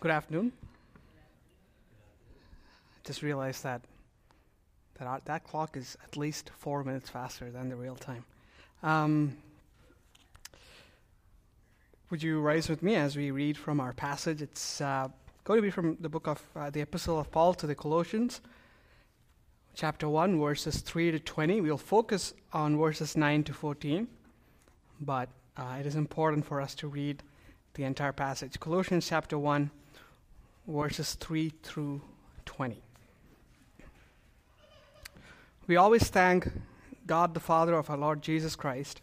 Good afternoon. Just realized that that our, that clock is at least four minutes faster than the real time. Um, would you rise with me as we read from our passage? It's uh, going to be from the book of uh, the Epistle of Paul to the Colossians, chapter one, verses three to twenty. We'll focus on verses nine to fourteen, but uh, it is important for us to read the entire passage. Colossians chapter one, verses three through twenty. We always thank God the Father of our Lord Jesus Christ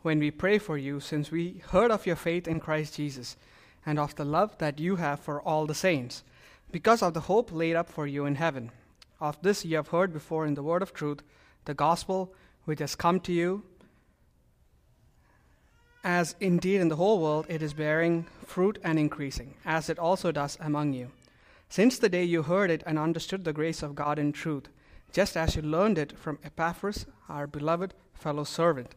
when we pray for you, since we heard of your faith in Christ Jesus and of the love that you have for all the saints, because of the hope laid up for you in heaven. Of this you have heard before in the word of truth, the gospel which has come to you, as indeed in the whole world it is bearing fruit and increasing, as it also does among you. Since the day you heard it and understood the grace of God in truth, just as you learned it from Epaphras, our beloved fellow servant.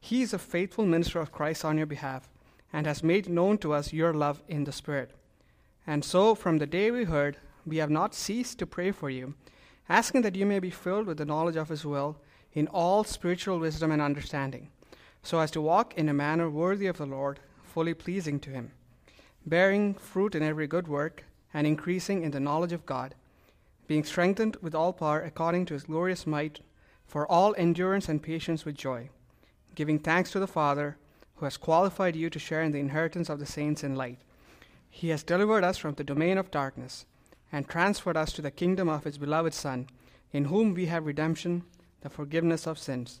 He is a faithful minister of Christ on your behalf, and has made known to us your love in the Spirit. And so, from the day we heard, we have not ceased to pray for you, asking that you may be filled with the knowledge of His will in all spiritual wisdom and understanding, so as to walk in a manner worthy of the Lord, fully pleasing to Him, bearing fruit in every good work, and increasing in the knowledge of God being strengthened with all power according to his glorious might, for all endurance and patience with joy, giving thanks to the Father, who has qualified you to share in the inheritance of the saints in light. He has delivered us from the domain of darkness, and transferred us to the kingdom of his beloved Son, in whom we have redemption, the forgiveness of sins.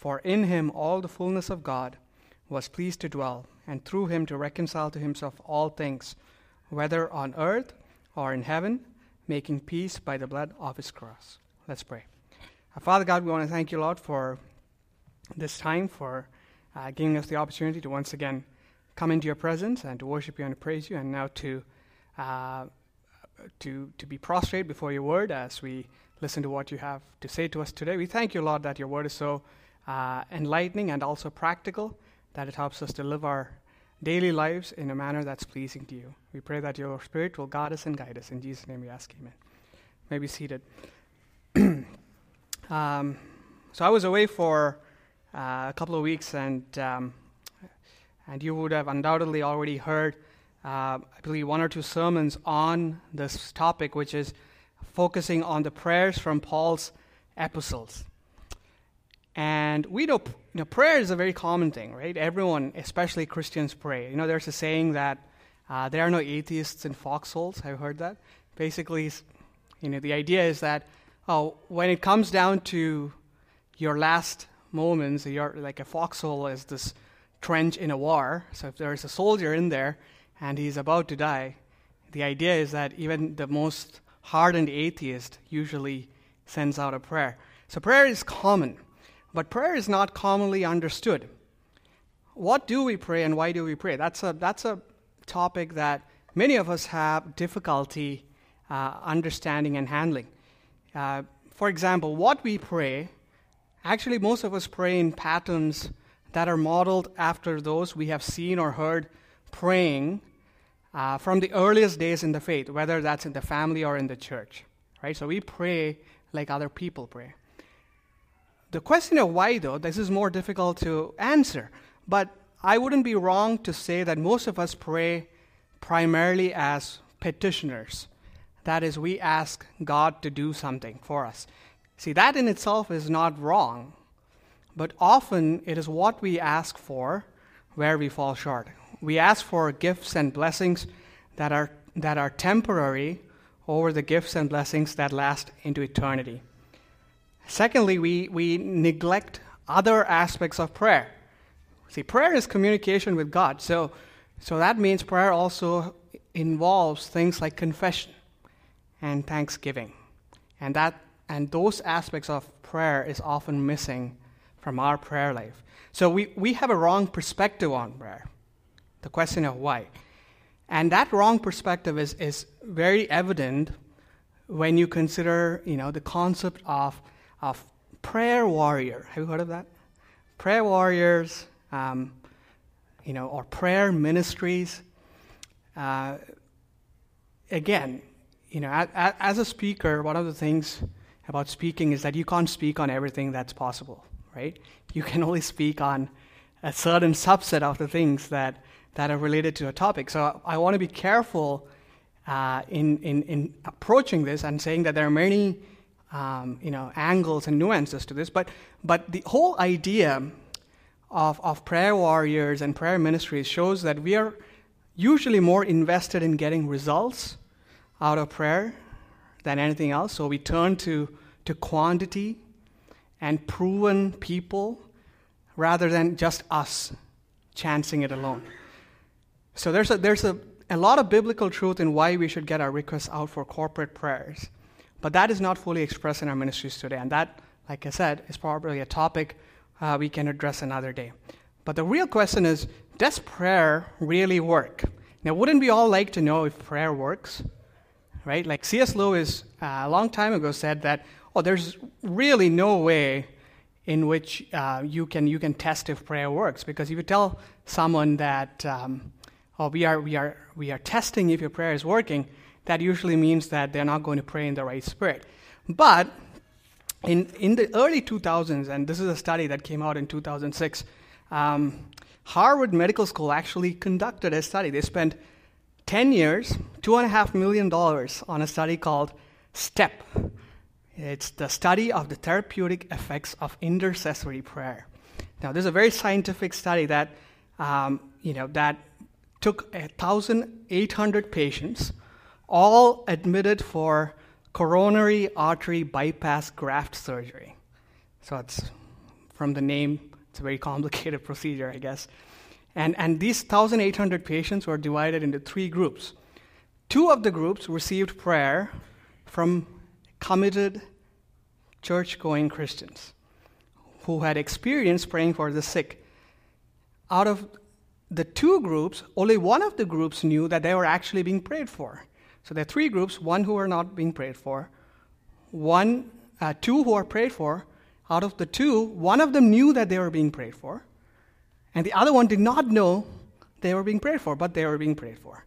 For in him all the fullness of God was pleased to dwell, and through him to reconcile to himself all things, whether on earth or in heaven making peace by the blood of his cross. Let's pray. Uh, Father God, we want to thank you, Lord, for this time, for uh, giving us the opportunity to once again come into your presence and to worship you and to praise you, and now to uh, to to be prostrate before your word as we listen to what you have to say to us today. We thank you, Lord, that your word is so uh, enlightening and also practical that it helps us to live our daily lives in a manner that's pleasing to you. We pray that your Spirit will guide us and guide us. In Jesus' name we ask, Amen. May be seated. um, so I was away for uh, a couple of weeks, and um, and you would have undoubtedly already heard, uh, I believe, one or two sermons on this topic, which is focusing on the prayers from Paul's epistles. And we know, you know, prayer is a very common thing, right? Everyone, especially Christians, pray. You know, there's a saying that uh, there are no atheists in foxholes. I've heard that. Basically, you know, the idea is that oh, when it comes down to your last moments, you're like a foxhole is this trench in a war. So if there's a soldier in there and he's about to die, the idea is that even the most hardened atheist usually sends out a prayer. So prayer is common. But prayer is not commonly understood. What do we pray and why do we pray? That's a, that's a topic that many of us have difficulty uh, understanding and handling. Uh, for example, what we pray, actually, most of us pray in patterns that are modeled after those we have seen or heard praying uh, from the earliest days in the faith, whether that's in the family or in the church. Right? So we pray like other people pray. The question of why, though, this is more difficult to answer. But I wouldn't be wrong to say that most of us pray primarily as petitioners. That is, we ask God to do something for us. See, that in itself is not wrong, but often it is what we ask for where we fall short. We ask for gifts and blessings that are, that are temporary over the gifts and blessings that last into eternity. Secondly, we, we neglect other aspects of prayer. See, prayer is communication with God. So, so that means prayer also involves things like confession and thanksgiving. And that and those aspects of prayer is often missing from our prayer life. So we, we have a wrong perspective on prayer. The question of why. And that wrong perspective is, is very evident when you consider, you know, the concept of, of prayer warrior. Have you heard of that? Prayer warriors, um, you know, or prayer ministries. Uh, again, you know, as, a speaker, one of the things about speaking is that you can't speak on everything that's possible, right? You can only speak on a certain subset of the things that, that are related to a topic. So I want to be careful uh, in, in, in approaching this and saying that there are many um, you know, angles and nuances to this, but, but the whole idea of, of prayer warriors and prayer ministries shows that we are usually more invested in getting results out of prayer than anything else. So we turn to, to quantity and proven people rather than just us chancing it alone. So there's a, there's a, a lot of biblical truth in why we should get our requests out for corporate prayers. But that is not fully expressed in our ministries today. And that, like I said, is probably a topic uh, we can address another day. But the real question is does prayer really work? Now, wouldn't we all like to know if prayer works? right? Like C.S. Lewis uh, a long time ago said that, oh, there's really no way in which uh, you can you can test if prayer works because if you tell someone that, um, oh, we are we are we are testing if your prayer is working, that usually means that they're not going to pray in the right spirit. But in in the early 2000s, and this is a study that came out in 2006. Um, Harvard Medical School actually conducted a study. They spent 10 years, $2.5 million on a study called STEP. It's the study of the therapeutic effects of intercessory prayer. Now, this is a very scientific study that, um, you know, that took 1,800 patients, all admitted for coronary artery bypass graft surgery. So it's from the name, it's a very complicated procedure, I guess. And, and these 1,800 patients were divided into three groups. Two of the groups received prayer from committed church going Christians who had experience praying for the sick. Out of the two groups, only one of the groups knew that they were actually being prayed for. So there are three groups one who were not being prayed for, one, uh, two who are prayed for. Out of the two, one of them knew that they were being prayed for, and the other one did not know they were being prayed for, but they were being prayed for.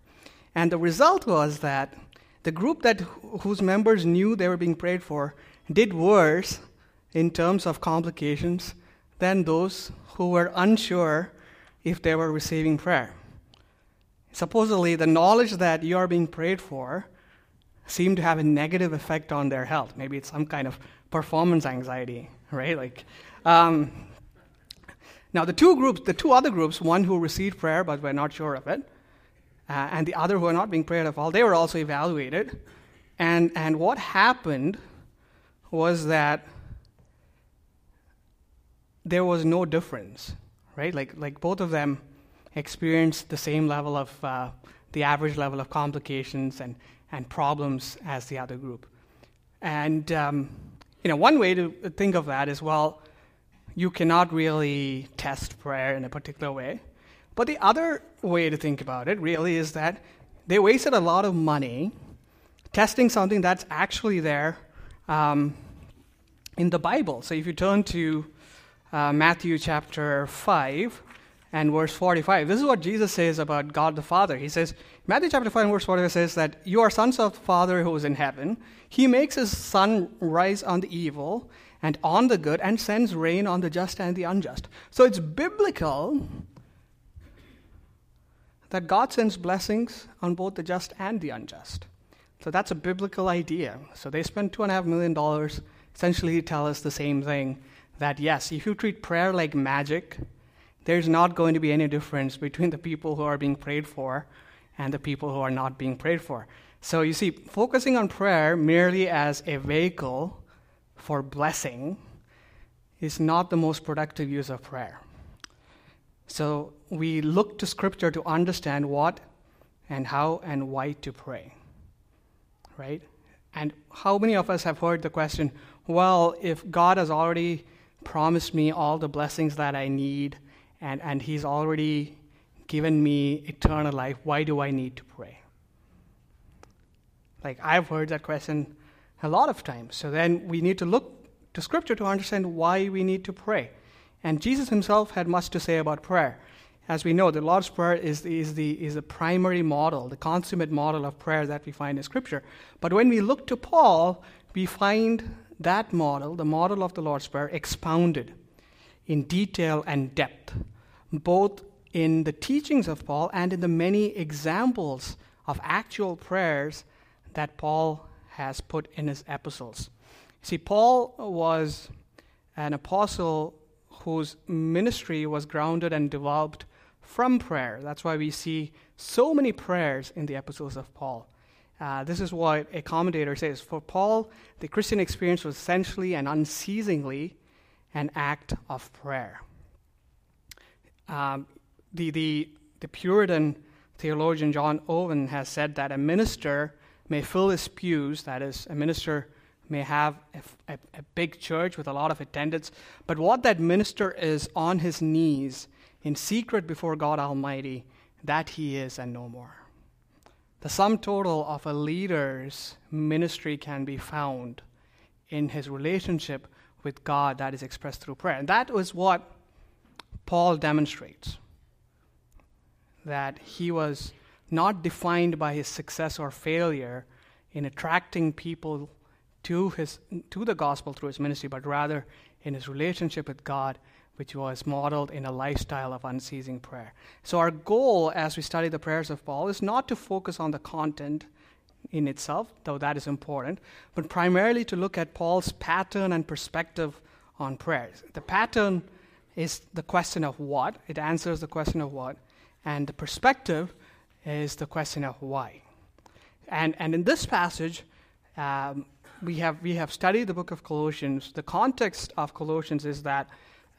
And the result was that the group that whose members knew they were being prayed for did worse in terms of complications than those who were unsure if they were receiving prayer. Supposedly, the knowledge that you are being prayed for seemed to have a negative effect on their health. Maybe it's some kind of performance anxiety, right? Like, um, now, the two groups, the two other groups, one who received prayer but were not sure of it, uh, and the other who were not being prayed of all, they were also evaluated. And, and what happened was that there was no difference, right? Like, like both of them experienced the same level of, uh, the average level of complications and, and problems as the other group. And, um, you know, one way to think of that is, well, you cannot really test prayer in a particular way. But the other way to think about it really is that they wasted a lot of money testing something that's actually there um, in the Bible. So if you turn to uh, Matthew chapter 5 and verse 45, this is what Jesus says about God the Father. He says, Matthew chapter 5 and verse 45 says that you are sons of the Father who is in heaven. He makes his sun rise on the evil and on the good and sends rain on the just and the unjust. So it's biblical that God sends blessings on both the just and the unjust. So that's a biblical idea. So they spend $2.5 million essentially to tell us the same thing that yes, if you treat prayer like magic, there's not going to be any difference between the people who are being prayed for and the people who are not being prayed for. So you see, focusing on prayer merely as a vehicle for blessing is not the most productive use of prayer. So we look to Scripture to understand what and how and why to pray. Right? And how many of us have heard the question, well, if God has already promised me all the blessings that I need and, and He's already given me eternal life, why do I need to pray? Like, I've heard that question a lot of times. So then we need to look to Scripture to understand why we need to pray. And Jesus himself had much to say about prayer. As we know, the Lord's Prayer is the, is, the, is the primary model, the consummate model of prayer that we find in Scripture. But when we look to Paul, we find that model, the model of the Lord's Prayer, expounded in detail and depth, both in the teachings of Paul and in the many examples of actual prayers that Paul has put in his epistles. See, Paul was an apostle whose ministry was grounded and developed from prayer. That's why we see so many prayers in the epistles of Paul. Uh, this is what a commentator says. For Paul, the Christian experience was essentially and unceasingly an act of prayer. Um, the, the, the Puritan theologian John Owen has said that a minister may fill his pews, that is, a minister may have a, a, a, big church with a lot of attendance, but what that minister is on his knees in secret before God Almighty, that he is and no more. The sum total of a leader's ministry can be found in his relationship with God that is expressed through prayer. And that was what Paul demonstrates that he was not defined by his success or failure in attracting people to, his, to the gospel through his ministry, but rather in his relationship with God, which was modeled in a lifestyle of unceasing prayer. So, our goal as we study the prayers of Paul is not to focus on the content in itself, though that is important, but primarily to look at Paul's pattern and perspective on prayers. The pattern is the question of what, it answers the question of what, and the perspective is the question of why. And, and in this passage, um, we, have, we have studied the book of Colossians. The context of Colossians is that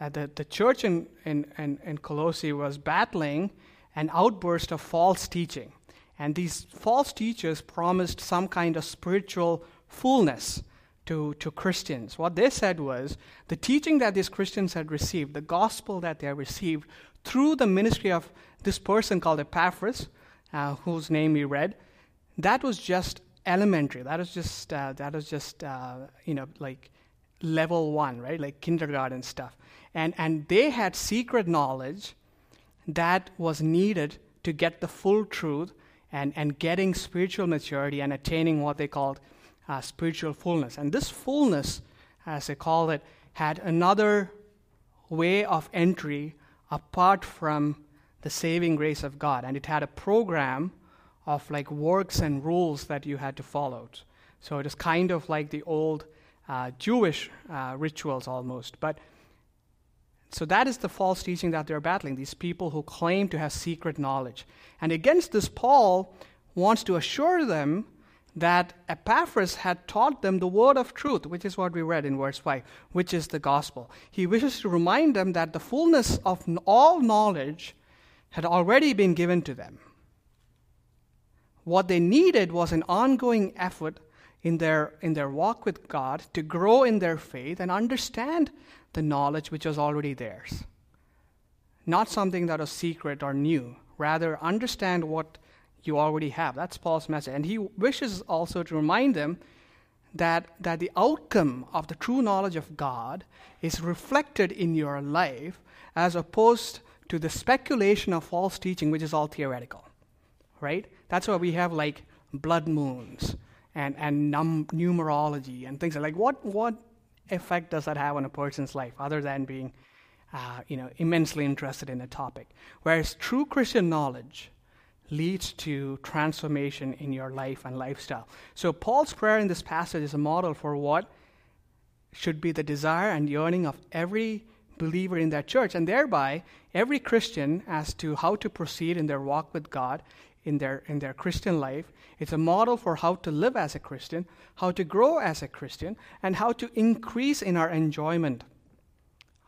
uh, the, the church in, in, in, in Colossae was battling an outburst of false teaching. And these false teachers promised some kind of spiritual fullness to, to Christians. What they said was the teaching that these Christians had received, the gospel that they had received through the ministry of this person called Epaphras, uh, whose name we read, that was just elementary. That was just uh, that was just uh, you know like level one, right? Like kindergarten stuff. And and they had secret knowledge that was needed to get the full truth and and getting spiritual maturity and attaining what they called uh, spiritual fullness. And this fullness, as they call it, had another way of entry apart from the saving grace of God. And it had a program of like works and rules that you had to follow. So it is kind of like the old uh, Jewish uh, rituals almost. But so that is the false teaching that they're battling, these people who claim to have secret knowledge. And against this, Paul wants to assure them that Epaphras had taught them the word of truth, which is what we read in verse 5, which is the gospel. He wishes to remind them that the fullness of all knowledge had already been given to them. What they needed was an ongoing effort in their, in their walk with God to grow in their faith and understand the knowledge which was already theirs. Not something that was secret or new. Rather, understand what you already have. That's Paul's message. And he wishes also to remind them that, that the outcome of the true knowledge of God is reflected in your life as opposed to the speculation of false teaching, which is all theoretical. Right? That's why we have like blood moons and, and num- numerology and things like what what effect does that have on a person's life other than being uh, you know immensely interested in a topic whereas true christian knowledge leads to transformation in your life and lifestyle. So, Paul's prayer in this passage is a model for what should be the desire and yearning of every believer in that church, and thereby every Christian as to how to proceed in their walk with God in their, in their Christian life. It's a model for how to live as a Christian, how to grow as a Christian, and how to increase in our enjoyment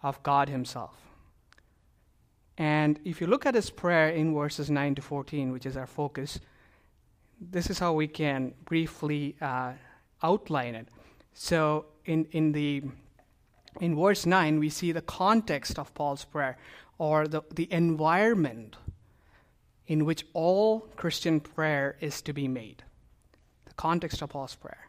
of God Himself. And if you look at his prayer in verses 9 to 14, which is our focus, this is how we can briefly uh, outline it. So, in, in, the, in verse 9, we see the context of Paul's prayer or the, the environment in which all Christian prayer is to be made. The context of Paul's prayer.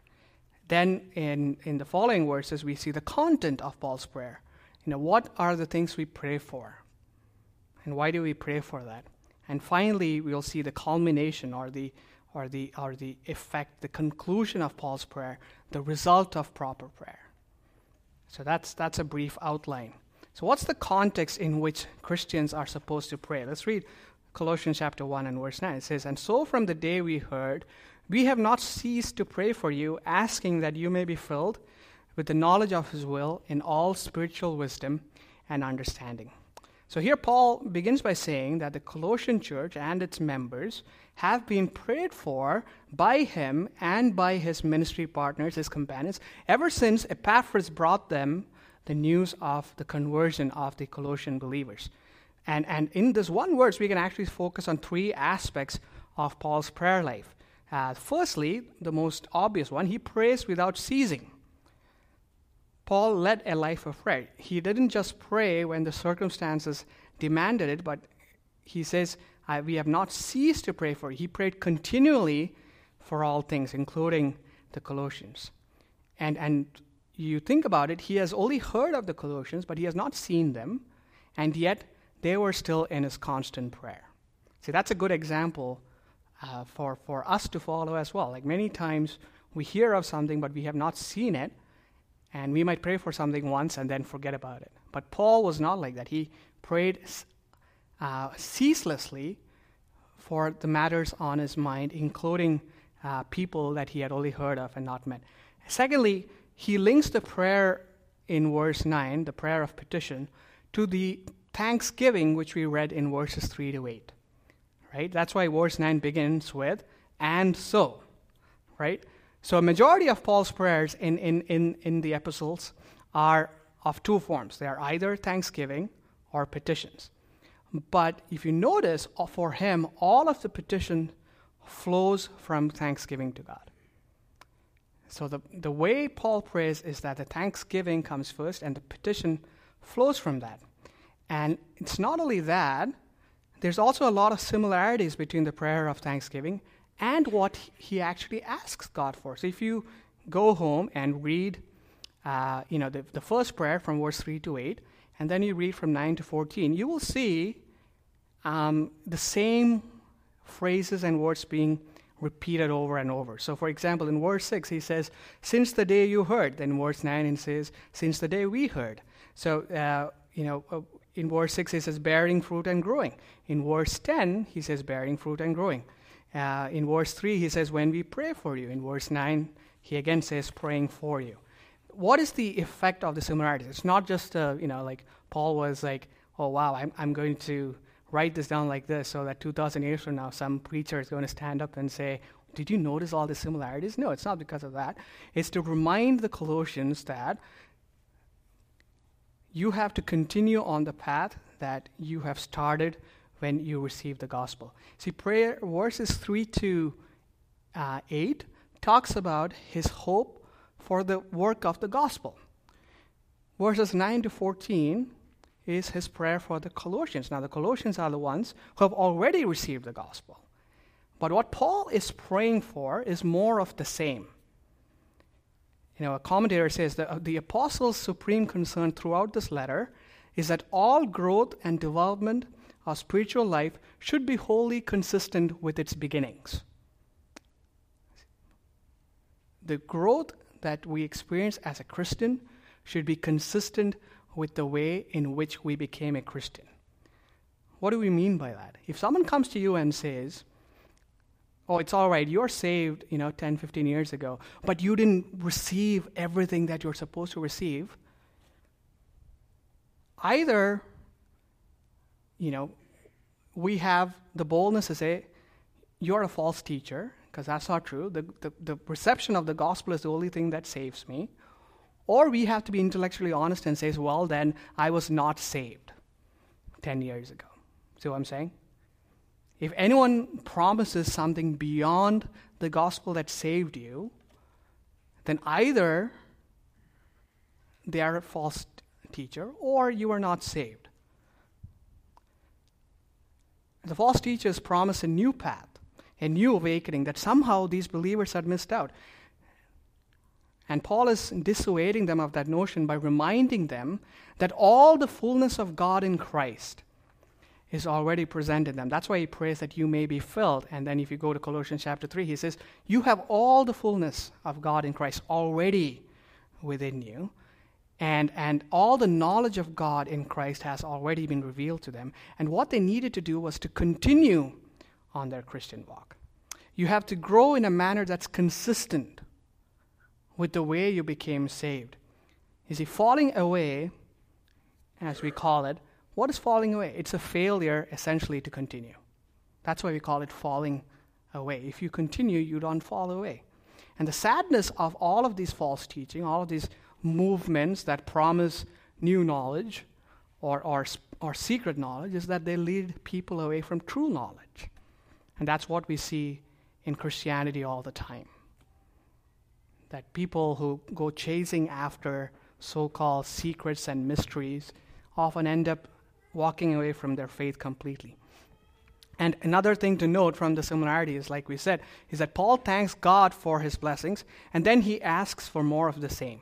Then, in, in the following verses, we see the content of Paul's prayer. You know, what are the things we pray for? And why do we pray for that? And finally, we'll see the culmination or the, or the, or the effect, the conclusion of Paul's prayer, the result of proper prayer. So that's, that's a brief outline. So, what's the context in which Christians are supposed to pray? Let's read Colossians chapter 1 and verse 9. It says, And so from the day we heard, we have not ceased to pray for you, asking that you may be filled with the knowledge of his will in all spiritual wisdom and understanding so here Paul begins by saying that the Colossian church and its members have been prayed for by him and by his ministry partners, his companions, ever since Epaphras brought them the news of the conversion of the Colossian believers. And, and in this one verse, we can actually focus on three aspects of Paul's prayer life. Uh, firstly, the most obvious one, he prays without ceasing. Paul led a life of prayer. He didn't just pray when the circumstances demanded it, but he says, We have not ceased to pray for. He prayed continually for all things, including the Colossians. And, and you think about it, he has only heard of the Colossians, but he has not seen them, and yet they were still in his constant prayer. See, that's a good example uh, for, for us to follow as well. Like many times we hear of something, but we have not seen it and we might pray for something once and then forget about it. But Paul was not like that. He prayed uh, ceaselessly for the matters on his mind, including uh, people that he had only heard of and not met. Secondly, he links the prayer in verse 9, the prayer of petition, to the thanksgiving which we read in verses 3 to 8. Right? That's why verse 9 begins with, and so. Right? So, a majority of Paul's prayers in, in, in, in the epistles are of two forms they are either thanksgiving or petitions. But if you notice, uh, for him, all of the petition flows from thanksgiving to God. So, the, the way Paul prays is that the thanksgiving comes first and the petition flows from that. And it's not only that, there's also a lot of similarities between the prayer of thanksgiving and what he actually asks God for. So if you go home and read, uh, you know, the, the first prayer from verse 3 to 8, and then you read from 9 to 14, you will see um, the same phrases and words being repeated over and over. So, for example, in verse 6, he says, Since the day you heard. Then verse 9, he says, Since the day we heard. So, uh, you know, uh, in verse 6, he says, Bearing fruit and growing. In verse 10, he says, Bearing fruit and growing. Uh, in verse 3, he says, When we pray for you. In verse 9, he again says, Praying for you. What is the effect of the similarities? It's not just, uh, you know, like Paul was like, Oh, wow, I'm, I'm going to write this down like this so that 2,000 years from now, some preacher is going to stand up and say, Did you notice all the similarities? No, it's not because of that. It's to remind the Colossians that you have to continue on the path that you have started when you receive the gospel. See, prayer verses 3 to uh, 8 talks about his hope for the work of the gospel. Verses 9 to 14 is his prayer for the Colossians. Now, the Colossians are the ones who have already received the gospel. But what Paul is praying for is more of the same. You know, a commentator says that the apostles' supreme concern throughout this letter is that all growth and development our spiritual life should be wholly consistent with its beginnings. The growth that we experience as a Christian should be consistent with the way in which we became a Christian. What do we mean by that? If someone comes to you and says, Oh, it's all right, you're saved, you know, 10, 15 years ago, but you didn't receive everything that you're supposed to receive, either you know, we have the boldness to say, you're a false teacher, because that's not true. The, the, the perception of the gospel is the only thing that saves me. Or we have to be intellectually honest and say, well, then I was not saved 10 years ago. See what I'm saying? If anyone promises something beyond the gospel that saved you, then either they are a false teacher or you are not saved. The false teachers promise a new path, a new awakening that somehow these believers had missed out. And Paul is dissuading them of that notion by reminding them that all the fullness of God in Christ is already present in them. That's why he prays that you may be filled. And then if you go to Colossians chapter 3, he says, You have all the fullness of God in Christ already within you. And, and all the knowledge of God in Christ has already been revealed to them. And what they needed to do was to continue on their Christian walk. You have to grow in a manner that's consistent with the way you became saved. You see, falling away, as we call it, what is falling away? It's a failure essentially to continue. That's why we call it falling away. If you continue, you don't fall away. And the sadness of all of these false teaching, all of these movements that promise new knowledge or, or, or secret knowledge, is that they lead people away from true knowledge. And that's what we see in Christianity all the time that people who go chasing after so called secrets and mysteries often end up walking away from their faith completely. And another thing to note from the similarities, like we said, is that Paul thanks God for his blessings, and then he asks for more of the same.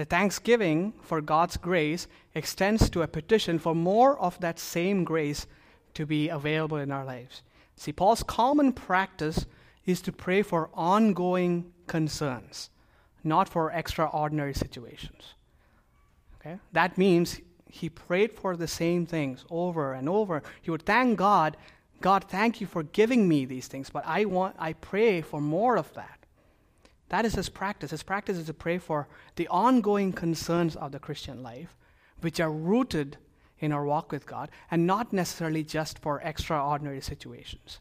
The thanksgiving for God's grace extends to a petition for more of that same grace to be available in our lives. See, Paul's common practice is to pray for ongoing concerns, not for extraordinary situations. Okay? That means he prayed for the same things over and over. He would thank God, God, thank you for giving me these things, but I want I pray for more of that. That is his practice. His practice is to pray for the ongoing concerns of the Christian life, which are rooted in our walk with God, and not necessarily just for extraordinary situations.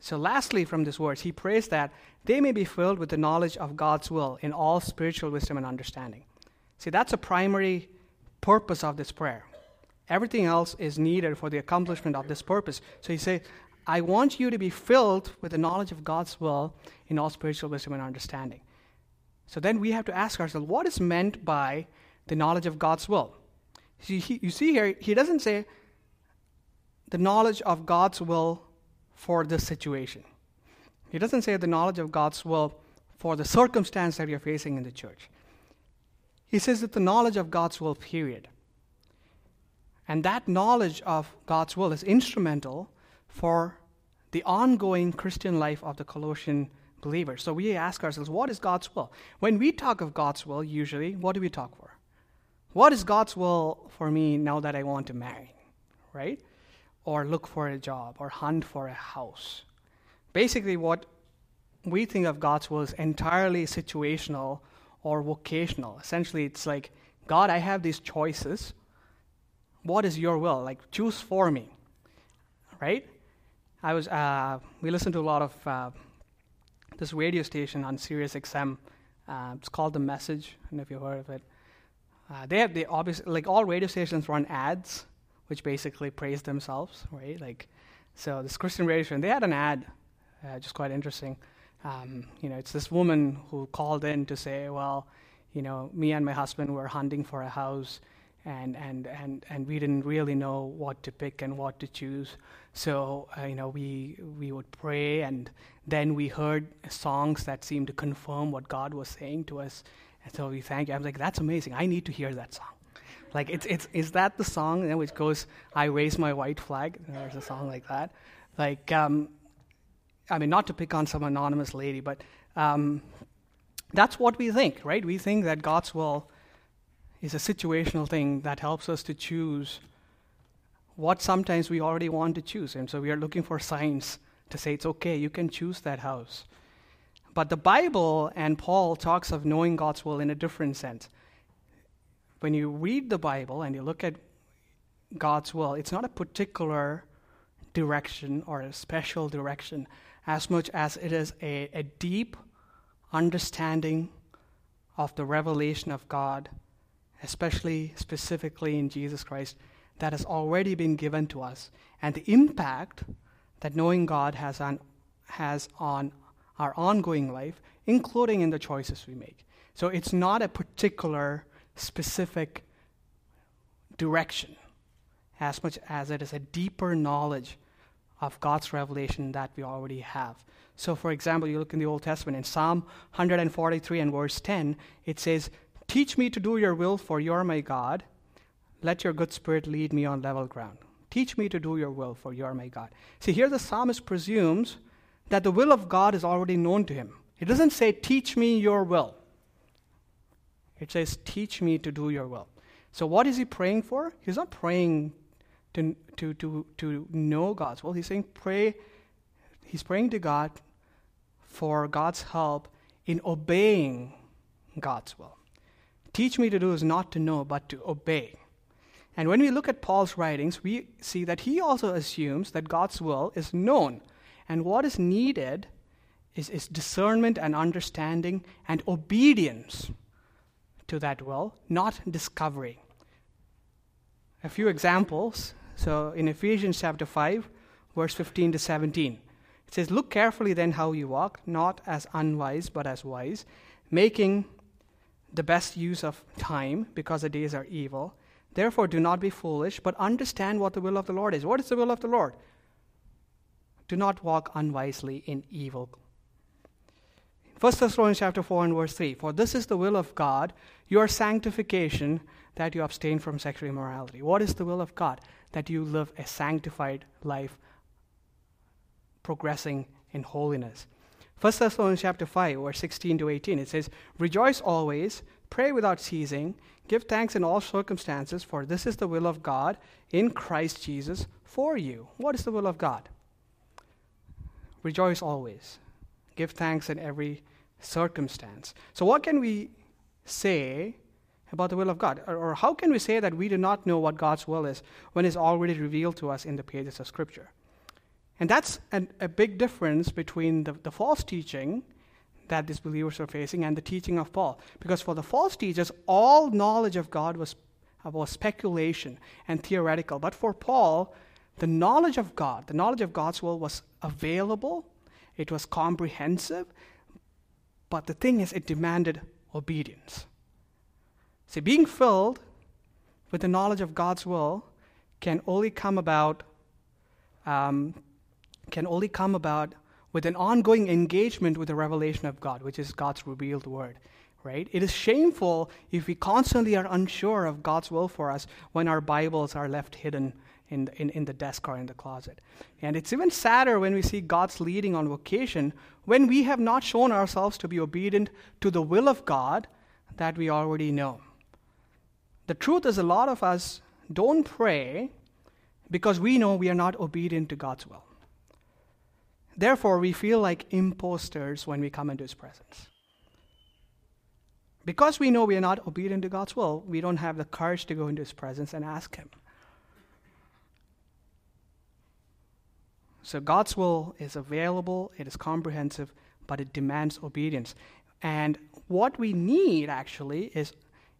So, lastly, from this verse, he prays that they may be filled with the knowledge of God's will in all spiritual wisdom and understanding. See, that's a primary purpose of this prayer. Everything else is needed for the accomplishment of this purpose. So he says, I want you to be filled with the knowledge of God's will in all spiritual wisdom and understanding. So then we have to ask ourselves, what is meant by the knowledge of God's will? You see, you see here, he doesn't say the knowledge of God's will for this situation. He doesn't say the knowledge of God's will for the circumstance that you're facing in the church. He says that the knowledge of God's will, period. And that knowledge of God's will is instrumental for the ongoing Christian life of the Colossian believers. So we ask ourselves, what is God's will? When we talk of God's will, usually, what do we talk for? What is God's will for me now that I want to marry? Right? or look for a job or hunt for a house. Basically, what we think of God's will is entirely situational or vocational. Essentially, it's like, God, I have these choices. What is your will? Like, choose for me. Right? I was, uh, we listened to a lot of uh, this radio station on Sirius XM. Uh, it's called The Message. I don't know if you've heard of it. Uh, they have, they obviously, like all radio stations run ads which basically praise themselves, right? Like, so this Christian radio station, they had an ad, uh, just quite interesting. Um, you know, it's this woman who called in to say, well, you know, me and my husband were hunting for a house, and and and and we didn't really know what to pick and what to choose. So uh, you know, we we would pray, and then we heard songs that seemed to confirm what God was saying to us. And so we thank you. I was like, that's amazing. I need to hear that song. Like, it's, it's, is that the song you which goes, I raise my white flag? There's a song like that. Like, um, I mean, not to pick on some anonymous lady, but um, that's what we think, right? We think that God's will is a situational thing that helps us to choose what sometimes we already want to choose. And so we are looking for signs to say it's okay, you can choose that house. But the Bible and Paul talks of knowing God's will in a different sense when you read the Bible and you look at God's will, it's not a particular direction or a special direction as much as it is a, a deep understanding of the revelation of God, especially specifically in Jesus Christ, that has already been given to us and the impact that knowing God has on, has on our ongoing life, including in the choices we make. So it's not a particular, specific direction as much as it is a deeper knowledge of God's revelation that we already have. So, for example, you look in the Old Testament, in Psalm 143 and verse 10, it says, Teach me to do your will, for you are my God. Let your good spirit lead me on level ground. Teach me to do your will, for you are my God. See, here the psalmist presumes that the will of God is already known to him. It doesn't say, Teach me your will. It says, Teach me to do your will. So, what is he praying for? He's not praying to, to, to, to know God's will. He's saying, Pray. He's praying to God for God's help in obeying God's will. Teach me to do is not to know, but to obey. And when we look at Paul's writings, we see that he also assumes that God's will is known. And what is needed is, is discernment and understanding and obedience to that will, not discovery. A few examples. So in Ephesians chapter 5, verse 15 to 17, it says, Look carefully then how you walk, not as unwise, but as wise, making the best use of time, because the days are evil. Therefore, do not be foolish, but understand what the will of the Lord is. What is the will of the Lord? Do not walk unwisely in evil. 1 Thessalonians chapter 4 and verse 3 For this is the will of God, your sanctification, that you abstain from sexual immorality. What is the will of God? That you live a sanctified life, progressing in holiness. 1 Thessalonians chapter 5, verse 16 to 18, it says, Rejoice always, pray without ceasing, give thanks in all circumstances, for this is the will of God in Christ Jesus for you. What is the will of God? Rejoice always, give thanks in every circumstance. So, what can we say about the will of God? Or, or how can we say that we do not know what God's will is when it's already revealed to us in the pages of Scripture? And that's an, a big difference between the, the false teaching that these believers are facing and the teaching of Paul. Because for the false teachers, all knowledge of God was, was speculation and theoretical. But for Paul, the knowledge of God, the knowledge of God's will was available, it was comprehensive, but the thing is, it demanded obedience. See, being filled with the knowledge of God's will can only come about um, can only come about with an ongoing engagement with the revelation of God, which is God's revealed word. Right? It is shameful if we constantly are unsure of God's will for us when our Bibles are left hidden in, in, in the desk or in the closet. And it's even sadder when we see God's leading on vocation when we have not shown ourselves to be obedient to the will of God that we already know. The truth is, a lot of us don't pray because we know we are not obedient to God's will. Therefore, we feel like imposters when we come into His presence. Because we know we are not obedient to God's will, we don't have the courage to go into His presence and ask Him. So, God's will is available, it is comprehensive, but it demands obedience. And what we need actually is,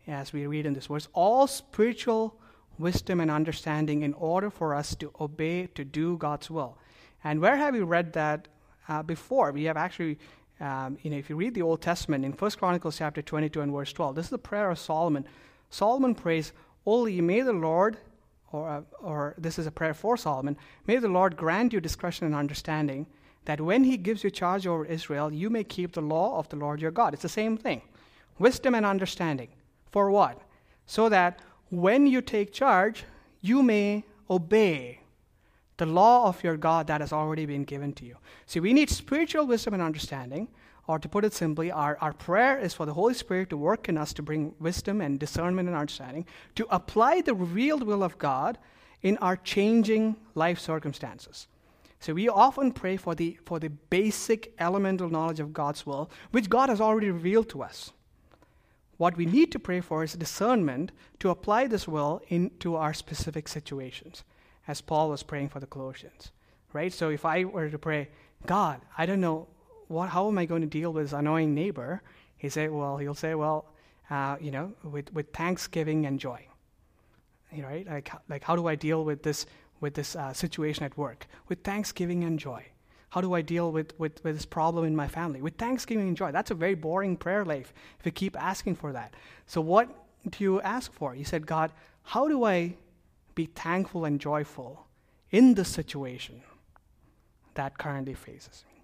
as we read in this verse, all spiritual wisdom and understanding in order for us to obey, to do God's will. And where have we read that uh, before? We have actually, um, you know, if you read the Old Testament in 1 Chronicles chapter 22 and verse 12, this is the prayer of Solomon. Solomon prays, Only may the Lord, or, uh, or this is a prayer for Solomon, may the Lord grant you discretion and understanding, that when he gives you charge over Israel, you may keep the law of the Lord your God. It's the same thing. Wisdom and understanding. For what? So that when you take charge, you may obey the law of your God that has already been given to you. See, we need spiritual wisdom and understanding, or to put it simply, our, our prayer is for the Holy Spirit to work in us to bring wisdom and discernment and understanding, to apply the revealed will of God in our changing life circumstances. So we often pray for the, for the basic elemental knowledge of God's will, which God has already revealed to us. What we need to pray for is discernment to apply this will into our specific situations as Paul was praying for the Colossians, right? So if I were to pray, God, I don't know what, how am I going to deal with this annoying neighbor? He say, well, he'll say, well, uh, you know, with, with thanksgiving and joy. right? Like, like how do I deal with this with this uh, situation at work? With thanksgiving and joy. How do I deal with, with, with this problem in my family? With thanksgiving and joy. That's a very boring prayer life if you keep asking for that. So, what do you ask for? You said, God, how do I be thankful and joyful in the situation that currently faces me?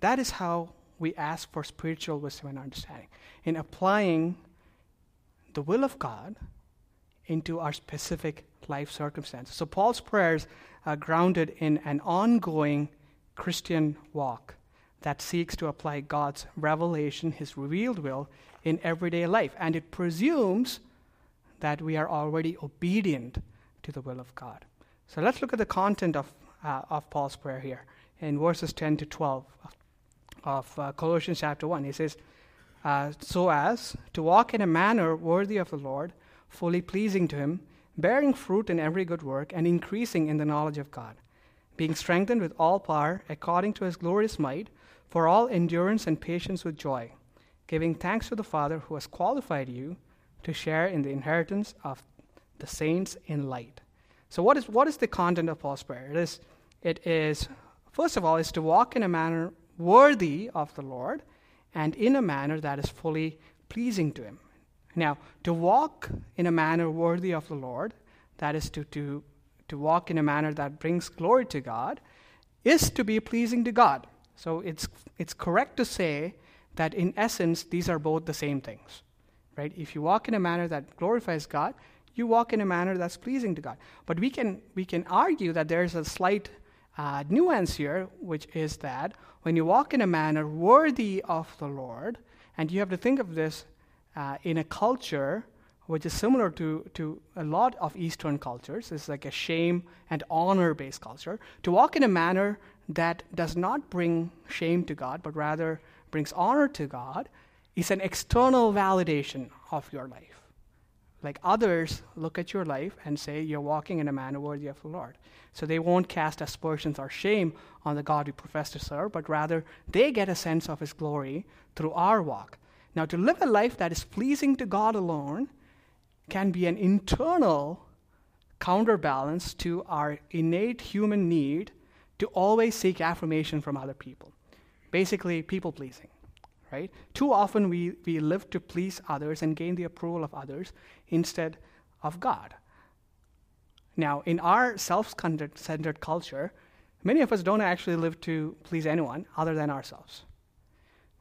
That is how we ask for spiritual wisdom and understanding in applying the will of God into our specific life circumstances. So Paul's prayers are grounded in an ongoing Christian walk that seeks to apply God's revelation, his revealed will, in everyday life. And it presumes that we are already obedient to the will of God. So let's look at the content of, uh, of Paul's prayer here in verses 10 to 12 of uh, Colossians chapter 1. He says, uh, So as to walk in a manner worthy of the Lord, fully pleasing to Him, bearing fruit in every good work, and increasing in the knowledge of God, being strengthened with all power according to His glorious might, for all endurance and patience with joy, giving thanks to the Father who has qualified you to share in the inheritance of the saints in light. So, what is, what is the content of Paul's prayer? It is, it is, first of all, is to walk in a manner worthy of the Lord and in a manner that is fully pleasing to Him. Now, to walk in a manner worthy of the Lord, that is to, to, to walk in a manner that brings glory to God, is to be pleasing to God. So it's, it's correct to say that in essence, these are both the same things. Right? If you walk in a manner that glorifies God, you walk in a manner that's pleasing to God. But we can, we can argue that there's a slight uh, nuance here, which is that when you walk in a manner worthy of the Lord, and you have to think of this uh, in a culture which is similar to, to a lot of Eastern cultures, it's like a shame and honor based culture, to walk in a manner that does not bring shame to God, but rather brings honor to God, is an external validation of your life. Like others look at your life and say you're walking in a manner worthy of the Lord. So they won't cast aspersions or shame on the God we profess to serve, but rather they get a sense of His glory through our walk. Now, to live a life that is pleasing to God alone can be an internal counterbalance to our innate human need to always seek affirmation from other people. Basically, people pleasing, right? Too often we, we live to please others and gain the approval of others instead of God. Now, in our self centered culture, many of us don't actually live to please anyone other than ourselves,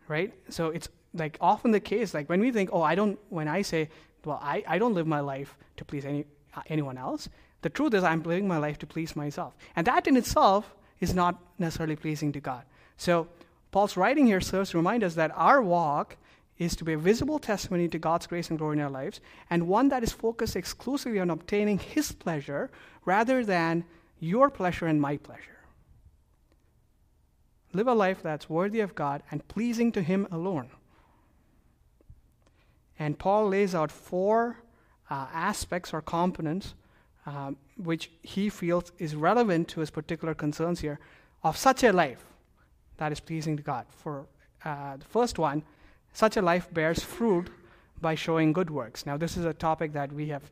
right? So it's like often the case like when we think oh i don't when i say well i, I don't live my life to please any, uh, anyone else the truth is i'm living my life to please myself and that in itself is not necessarily pleasing to god so paul's writing here serves to remind us that our walk is to be a visible testimony to god's grace and glory in our lives and one that is focused exclusively on obtaining his pleasure rather than your pleasure and my pleasure. Live a life that's worthy of god and pleasing to him alone. And Paul lays out four uh, aspects or components um, which he feels is relevant to his particular concerns here of such a life that is pleasing to God. For uh, the first one, such a life bears fruit by showing good works. Now, this is a topic that we have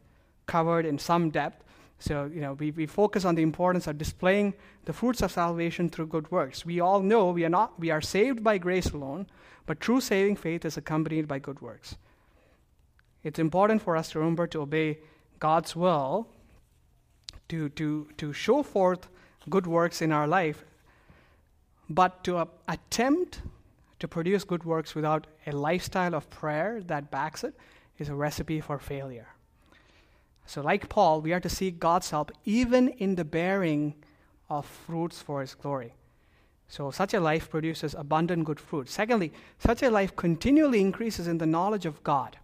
covered in some depth. So, you know, we, we focus on the importance of displaying the fruits of salvation through good works. We all know we are not we are saved by grace alone, but true saving faith is accompanied by good works. It's important for us to remember to obey God's will, to, to, to show forth good works in our life, but to attempt to produce good works without a lifestyle of prayer that backs it is a recipe for failure. So, like Paul, we are to seek God's help even in the bearing of fruits for His glory. So, such a life produces abundant good fruit. Secondly, such a life continually increases in the knowledge of God.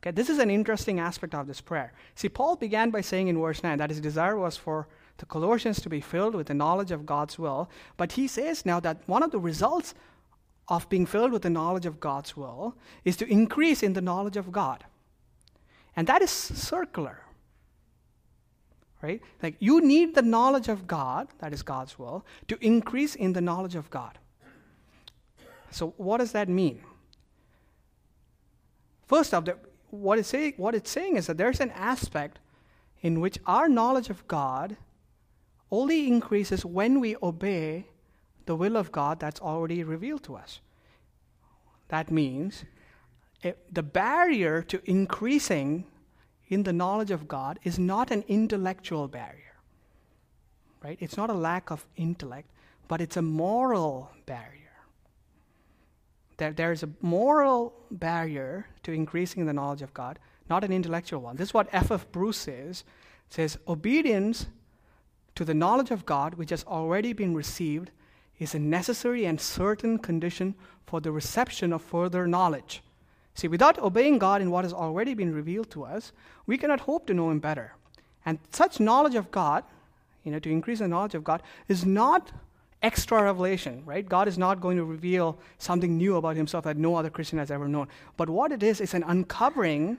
Okay, this is an interesting aspect of this prayer. See, Paul began by saying in verse 9 that his desire was for the Colossians to be filled with the knowledge of God's will, but he says now that one of the results of being filled with the knowledge of God's will is to increase in the knowledge of God. And that is circular. Right? Like you need the knowledge of God, that is God's will, to increase in the knowledge of God. So, what does that mean? First off, what it's, say, what it's saying is that there's an aspect in which our knowledge of God only increases when we obey the will of God that's already revealed to us. That means eh, the barrier to increasing in the knowledge of God is not an intellectual barrier. Right? It's not a lack of intellect, but it's a moral barrier. There, there's a moral barrier to increasing the knowledge of God, not an intellectual one. This is what F. F. Bruce says. Says, obedience to the knowledge of God, which has already been received, is a necessary and certain condition for the reception of further knowledge. See, without obeying God in what has already been revealed to us, we cannot hope to know Him better. And such knowledge of God, you know, to increase the knowledge of God, is not extra revelation, right? God is not going to reveal something new about Himself that no other Christian has ever known. But what it is, is an uncovering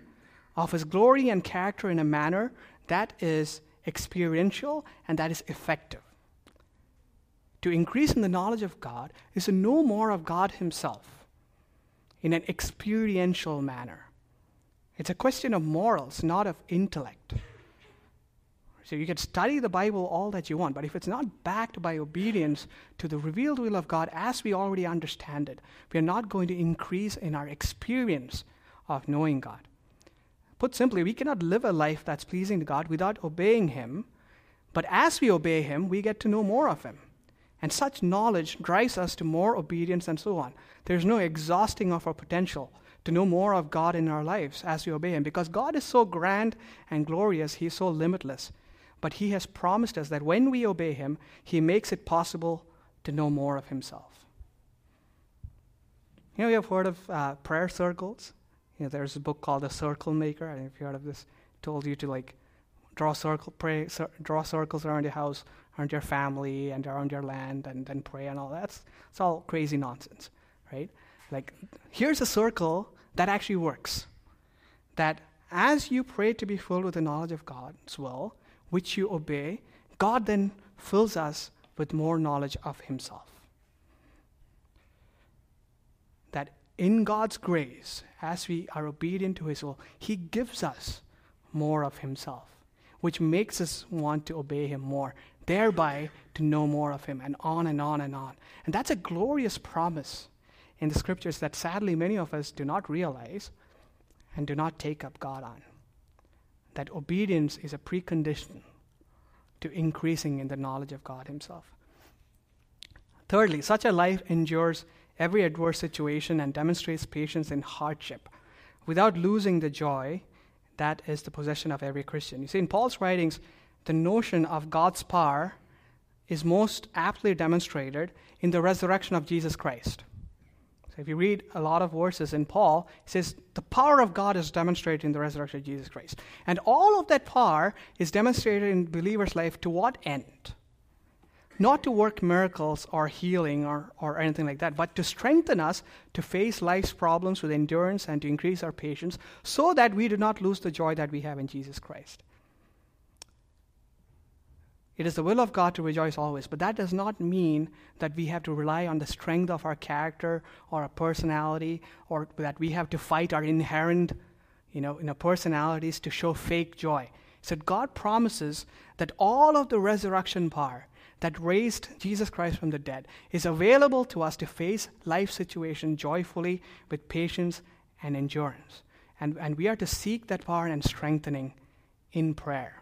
of His glory and character in a manner that is experiential and that is effective. To increase in the knowledge of God is to know more of God Himself in an experiential manner. It's a question of morals, not of intellect. So you can study the Bible all that you want, but if it's not backed by obedience to the revealed will of God as we already understand it, we are not going to increase in our experience of knowing God. Put simply, we cannot live a life that's pleasing to God without obeying Him, but as we obey Him, we get to know more of Him. And such knowledge drives us to more obedience and so on. There's no exhausting of our potential to know more of God in our lives as we obey Him because God is so grand and glorious, He is so limitless. But He has promised us that when we obey Him, He makes it possible to know more of Himself. You know, you have heard of uh, prayer circles? You know, there's a book called The Circle Maker. I don't know if you heard of this. Told you to like draw circle, pray, cir- draw circles around your house, around your family, and around your land, and then pray and all that. It's, it's all crazy nonsense, right? Like, here's a circle that actually works. That as you pray to be filled with the knowledge of God's will, which you obey, God then fills us with more knowledge of Himself. That in God's grace, as we are obedient to His will, He gives us more of Himself, which makes us want to obey Him more, thereby to know more of Him, and on and on and on. And that's a glorious promise in the scriptures that sadly many of us do not realize and do not take up God on. That obedience is a precondition to increasing in the knowledge of God Himself. Thirdly, such a life endures every adverse situation and demonstrates patience in hardship without losing the joy that is the possession of every Christian. You see, in Paul's writings, the notion of God's power is most aptly demonstrated in the resurrection of Jesus Christ. So if you read a lot of verses in Paul, he says the power of God is demonstrated in the resurrection of Jesus Christ. And all of that power is demonstrated in believer's life to what end? Not to work miracles or healing or, or anything like that, but to strengthen us to face life's problems with endurance and to increase our patience so that we do not lose the joy that we have in Jesus Christ. It is the will of God to rejoice always, but that does not mean that we have to rely on the strength of our character or our personality or that we have to fight our inherent, you know, in our personalities to show fake joy. So God promises that all of the resurrection power that raised Jesus Christ from the dead is available to us to face life situation joyfully with patience and endurance. And, and we are to seek that power and strengthening in prayer.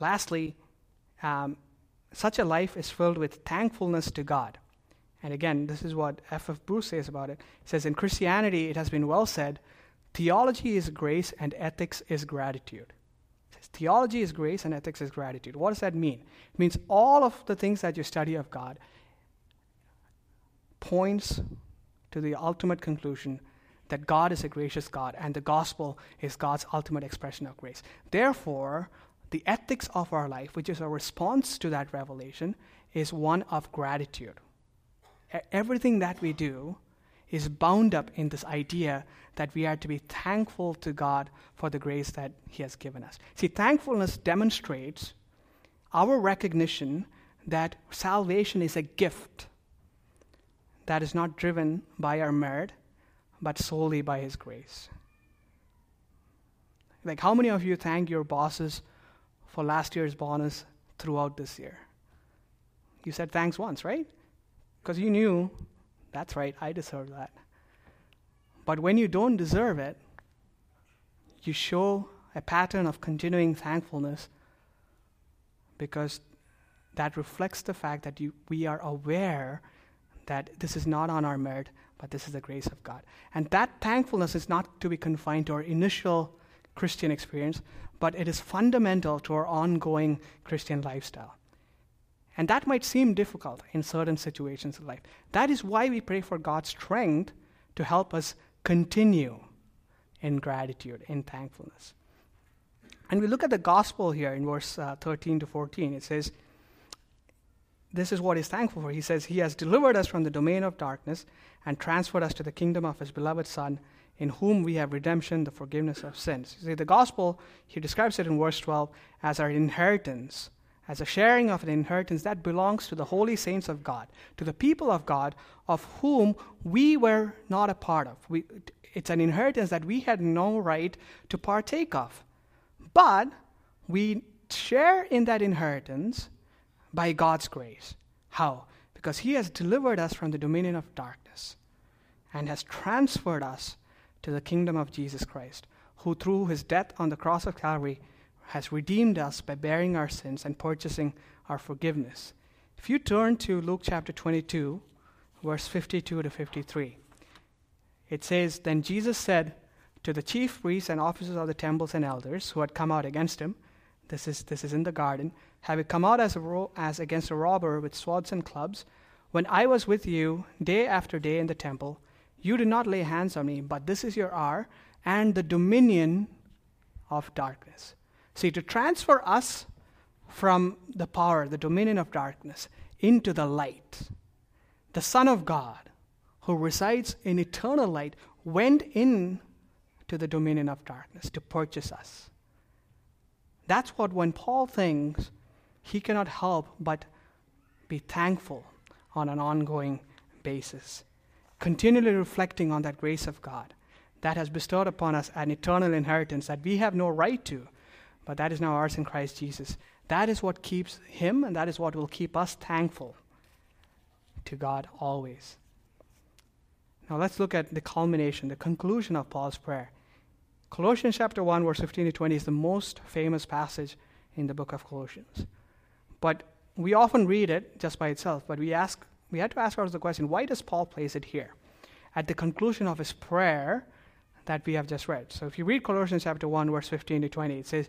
Lastly, um, such a life is filled with thankfulness to God. And again, this is what F. F. Bruce says about it. He says, In Christianity, it has been well said, theology is grace and ethics is gratitude. Theology is grace and ethics is gratitude. What does that mean? It means all of the things that you study of God points to the ultimate conclusion that God is a gracious God and the gospel is God's ultimate expression of grace. Therefore, the ethics of our life, which is a response to that revelation, is one of gratitude. Everything that we do is bound up in this idea that we are to be thankful to God for the grace that He has given us. See, thankfulness demonstrates our recognition that salvation is a gift that is not driven by our merit, but solely by His grace. Like, how many of you thank your bosses for last year's bonus throughout this year? You said thanks once, right? Because you knew, that's right, I deserve that. But when you don't deserve it, you show a pattern of continuing thankfulness because that reflects the fact that you, we are aware that this is not on our merit, but this is the grace of God. And that thankfulness is not to be confined to our initial Christian experience, but it is fundamental to our ongoing Christian lifestyle. And that might seem difficult in certain situations of life. That is why we pray for God's strength to help us continue in gratitude, in thankfulness. And we look at the gospel here in verse uh, 13 to 14. It says, This is what he's thankful for. He says, He has delivered us from the domain of darkness and transferred us to the kingdom of His beloved Son, in whom we have redemption, the forgiveness of sins. You see, the gospel, he describes it in verse 12 as our inheritance, as a sharing of an inheritance that belongs to the holy saints of God, to the people of God, of whom we were not a part of. We, it's an inheritance that we had no right to partake of. But we share in that inheritance by God's grace. How? Because He has delivered us from the dominion of darkness and has transferred us to the kingdom of Jesus Christ, who through His death on the cross of Calvary has redeemed us by bearing our sins and purchasing our forgiveness. If you turn to Luke chapter 22, verse 52 to 53, it says, Then Jesus said to the chief priests and officers of the temples and elders who had come out against him, this is, this is in the garden, having come out as, a ro- as against a robber with swords and clubs, when I was with you day after day in the temple, you did not lay hands on me, but this is your hour and the dominion of darkness. See, to transfer us from the power, the dominion of darkness, into the light, the Son of God, who resides in eternal light, went in to the dominion of darkness to purchase us. That's what when Paul thinks, he cannot help but be thankful on an ongoing basis, continually reflecting on that grace of God that has bestowed upon us an eternal inheritance that we have no right to, but that is now ours in Christ Jesus. That is what keeps him, and that is what will keep us thankful to God always. Now let's look at the culmination, the conclusion of Paul's prayer. Colossians chapter 1, verse 15 to 20 is the most famous passage in the book of Colossians. But we often read it just by itself, but we ask we had to ask ourselves the question, why does Paul place it here? At the conclusion of his prayer that we have just read. So if you read Colossians chapter 1, verse 15 to 20, it says,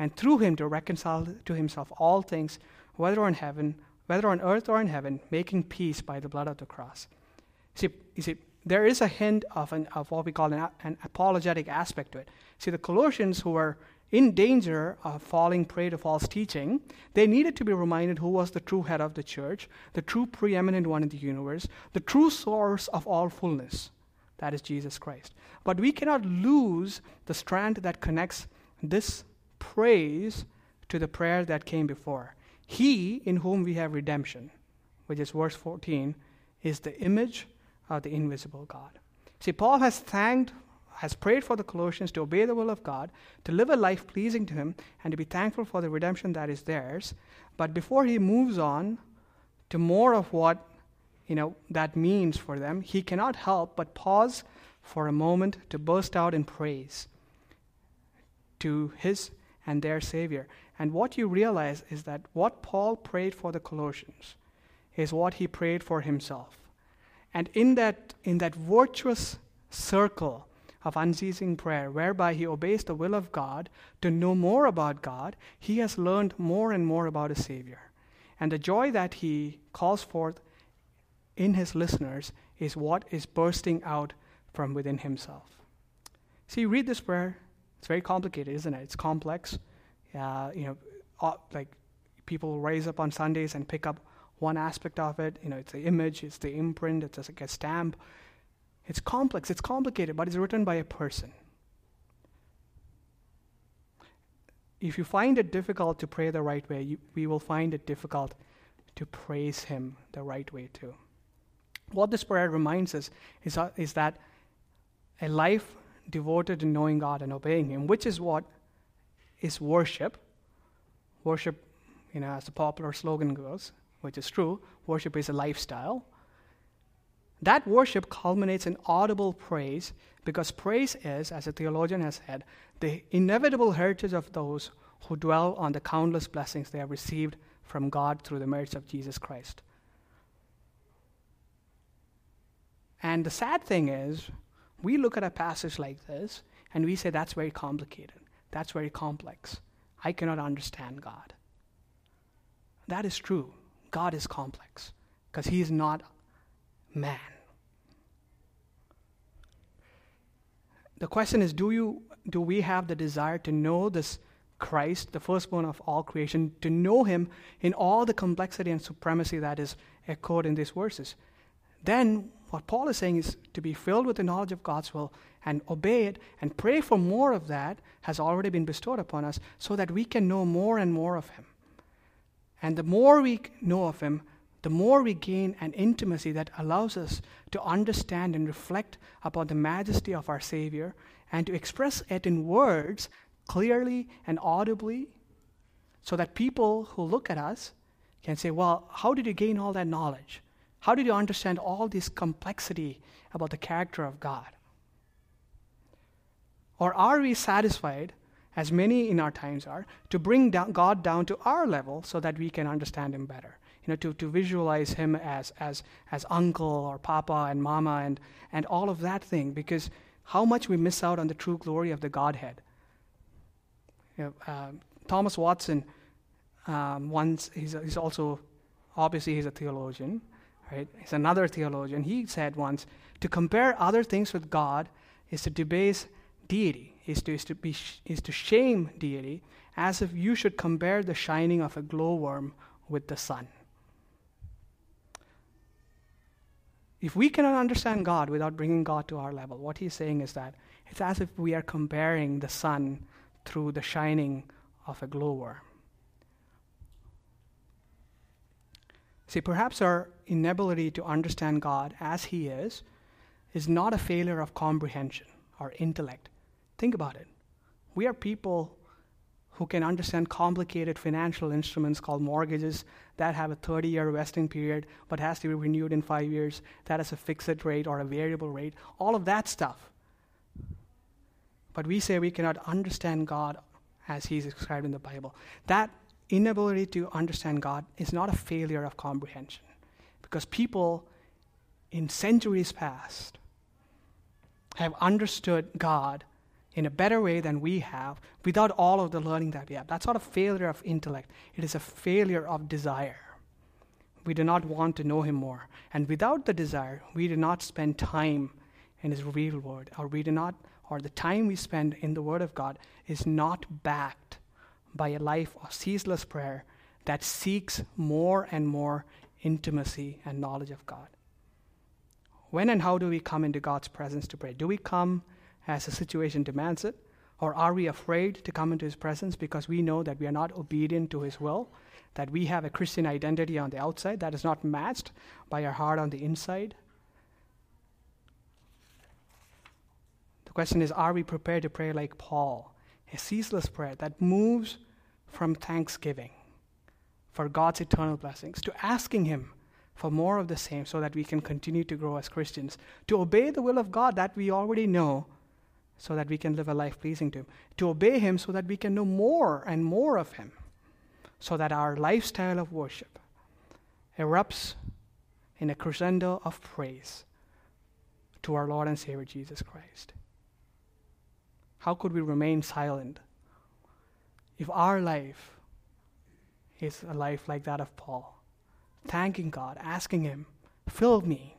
and through him to reconcile to himself all things, whether on heaven, whether on earth or in heaven, making peace by the blood of the cross. See, you see, there is a hint of, an, of what we call an, an apologetic aspect to it. See, the Colossians who were in danger of falling prey to false teaching, they needed to be reminded who was the true head of the church, the true preeminent one in the universe, the true source of all fullness. That is Jesus Christ. But we cannot lose the strand that connects this praise to the prayer that came before. He in whom we have redemption, which is verse 14, is the image of the invisible God. See, Paul has thanked, has prayed for the Colossians to obey the will of God, to live a life pleasing to Him, and to be thankful for the redemption that is theirs. But before he moves on to more of what you know that means for them, he cannot help but pause for a moment to burst out in praise to his and their Savior. And what you realize is that what Paul prayed for the Colossians is what he prayed for himself. And in that, in that virtuous circle of unceasing prayer, whereby he obeys the will of God to know more about God, he has learned more and more about his Savior. And the joy that he calls forth in his listeners is what is bursting out from within himself. See, read this prayer. It's very complicated, isn't it? It's complex. Uh, you know, uh, like people raise up on Sundays and pick up one aspect of it. You know, it's the image, it's the imprint, it's like a stamp. It's complex, it's complicated, but it's written by a person. If you find it difficult to pray the right way, you, we will find it difficult to praise Him the right way too. What this prayer reminds us is, uh, is that a life devoted to knowing God and obeying Him, which is what is worship. Worship, you know, as the popular slogan goes, which is true, worship is a lifestyle. That worship culminates in audible praise because praise is, as a theologian has said, the inevitable heritage of those who dwell on the countless blessings they have received from God through the merits of Jesus Christ. And the sad thing is, we look at a passage like this and we say that's very complicated, that's very complex. I cannot understand God. That is true. God is complex because he is not man. The question is do you do we have the desire to know this Christ, the firstborn of all creation, to know him in all the complexity and supremacy that is echoed in these verses? Then what Paul is saying is to be filled with the knowledge of God's will and obey it and pray for more of that has already been bestowed upon us so that we can know more and more of him. And the more we know of Him, the more we gain an intimacy that allows us to understand and reflect upon the majesty of our Savior and to express it in words clearly and audibly so that people who look at us can say, Well, how did you gain all that knowledge? How did you understand all this complexity about the character of God? Or are we satisfied as many in our times are, to bring down God down to our level so that we can understand Him better. You know, to, to visualize Him as, as, as uncle or papa and mama and, and all of that thing, because how much we miss out on the true glory of the Godhead. You know, uh, Thomas Watson, um, once, he's, he's also, obviously, he's a theologian, right? He's another theologian. He said once, to compare other things with God is to debase deity is to, is to, be, is to shame deity as if you should compare the shining of a glowworm with the sun. If we cannot understand God without bringing God to our level, what he's saying is that it's as if we are comparing the sun through the shining of a glowworm. See, perhaps our inability to understand God as He is is not a failure of comprehension or intellect, Think about it. We are people who can understand complicated financial instruments called mortgages that have a 30 year vesting period but has to be renewed in five years, that is a fixed rate or a variable rate, all of that stuff. But we say we cannot understand God as He's described in the Bible. That inability to understand God is not a failure of comprehension because people in centuries past have understood God in a better way than we have without all of the learning that we have. That's not a failure of intellect, it is a failure of desire. We do not want to know Him more. And without the desire, we do not spend time in His revealed word, or we do not, or the time we spend in the Word of God is not backed by a life of ceaseless prayer that seeks more and more intimacy and knowledge of God. When and how do we come into God's presence to pray? Do we come as the situation demands it? Or are we afraid to come into His presence because we know that we are not obedient to His will, that we have a Christian identity on the outside that is not matched by our heart on the inside? The question is are we prepared to pray like Paul, a ceaseless prayer that moves from thanksgiving for God's eternal blessings to asking Him for more of the same so that we can continue to grow as Christians, to obey the will of God that we already know so that we can live a life pleasing to Him, to obey Him so that we can know more and more of Him, so that our lifestyle of worship erupts in a crescendo of praise to our Lord and Savior Jesus Christ. How could we remain silent if our life is a life like that of Paul? Thanking God, asking Him, fill me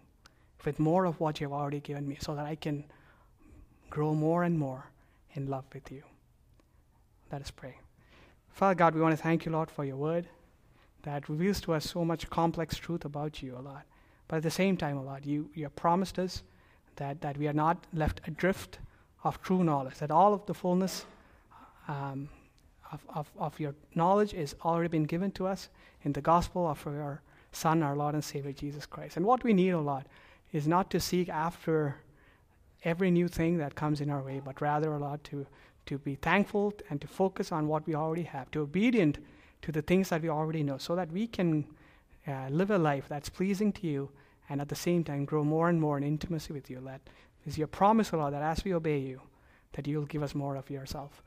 with more of what you have already given me so that I can grow more and more in love with you. Let us pray. Father God, we want to thank you, Lord, for your word that reveals to us so much complex truth about you, O Lord. But at the same time, O Lord, you, you have promised us that, that we are not left adrift of true knowledge, that all of the fullness um, of, of, of your knowledge is already been given to us in the gospel of your Son, our Lord and Savior, Jesus Christ. And what we need, O Lord, is not to seek after every new thing that comes in our way, but rather, O Lord, to, to be thankful and to focus on what we already have, to obedient to the things that we already know, so that we can uh, live a life that's pleasing to you and at the same time grow more and more in intimacy with you. That is your promise, O Lord, that as we obey you, that you'll give us more of yourself.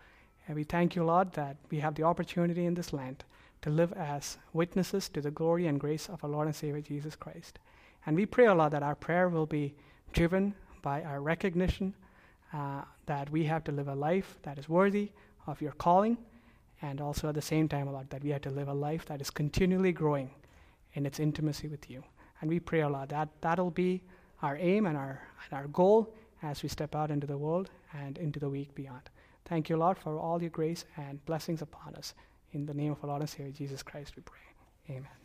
And we thank you, Lord, that we have the opportunity in this land to live as witnesses to the glory and grace of our Lord and Savior Jesus Christ. And we pray, Lord, that our prayer will be driven by our recognition uh, that we have to live a life that is worthy of your calling, and also at the same time, Lord, that we have to live a life that is continually growing in its intimacy with you. And we pray, Lord, that that'll be our aim and our, and our goal as we step out into the world and into the week beyond. Thank you, Lord, for all your grace and blessings upon us. In the name of our Lord and Savior Jesus Christ, we pray. Amen.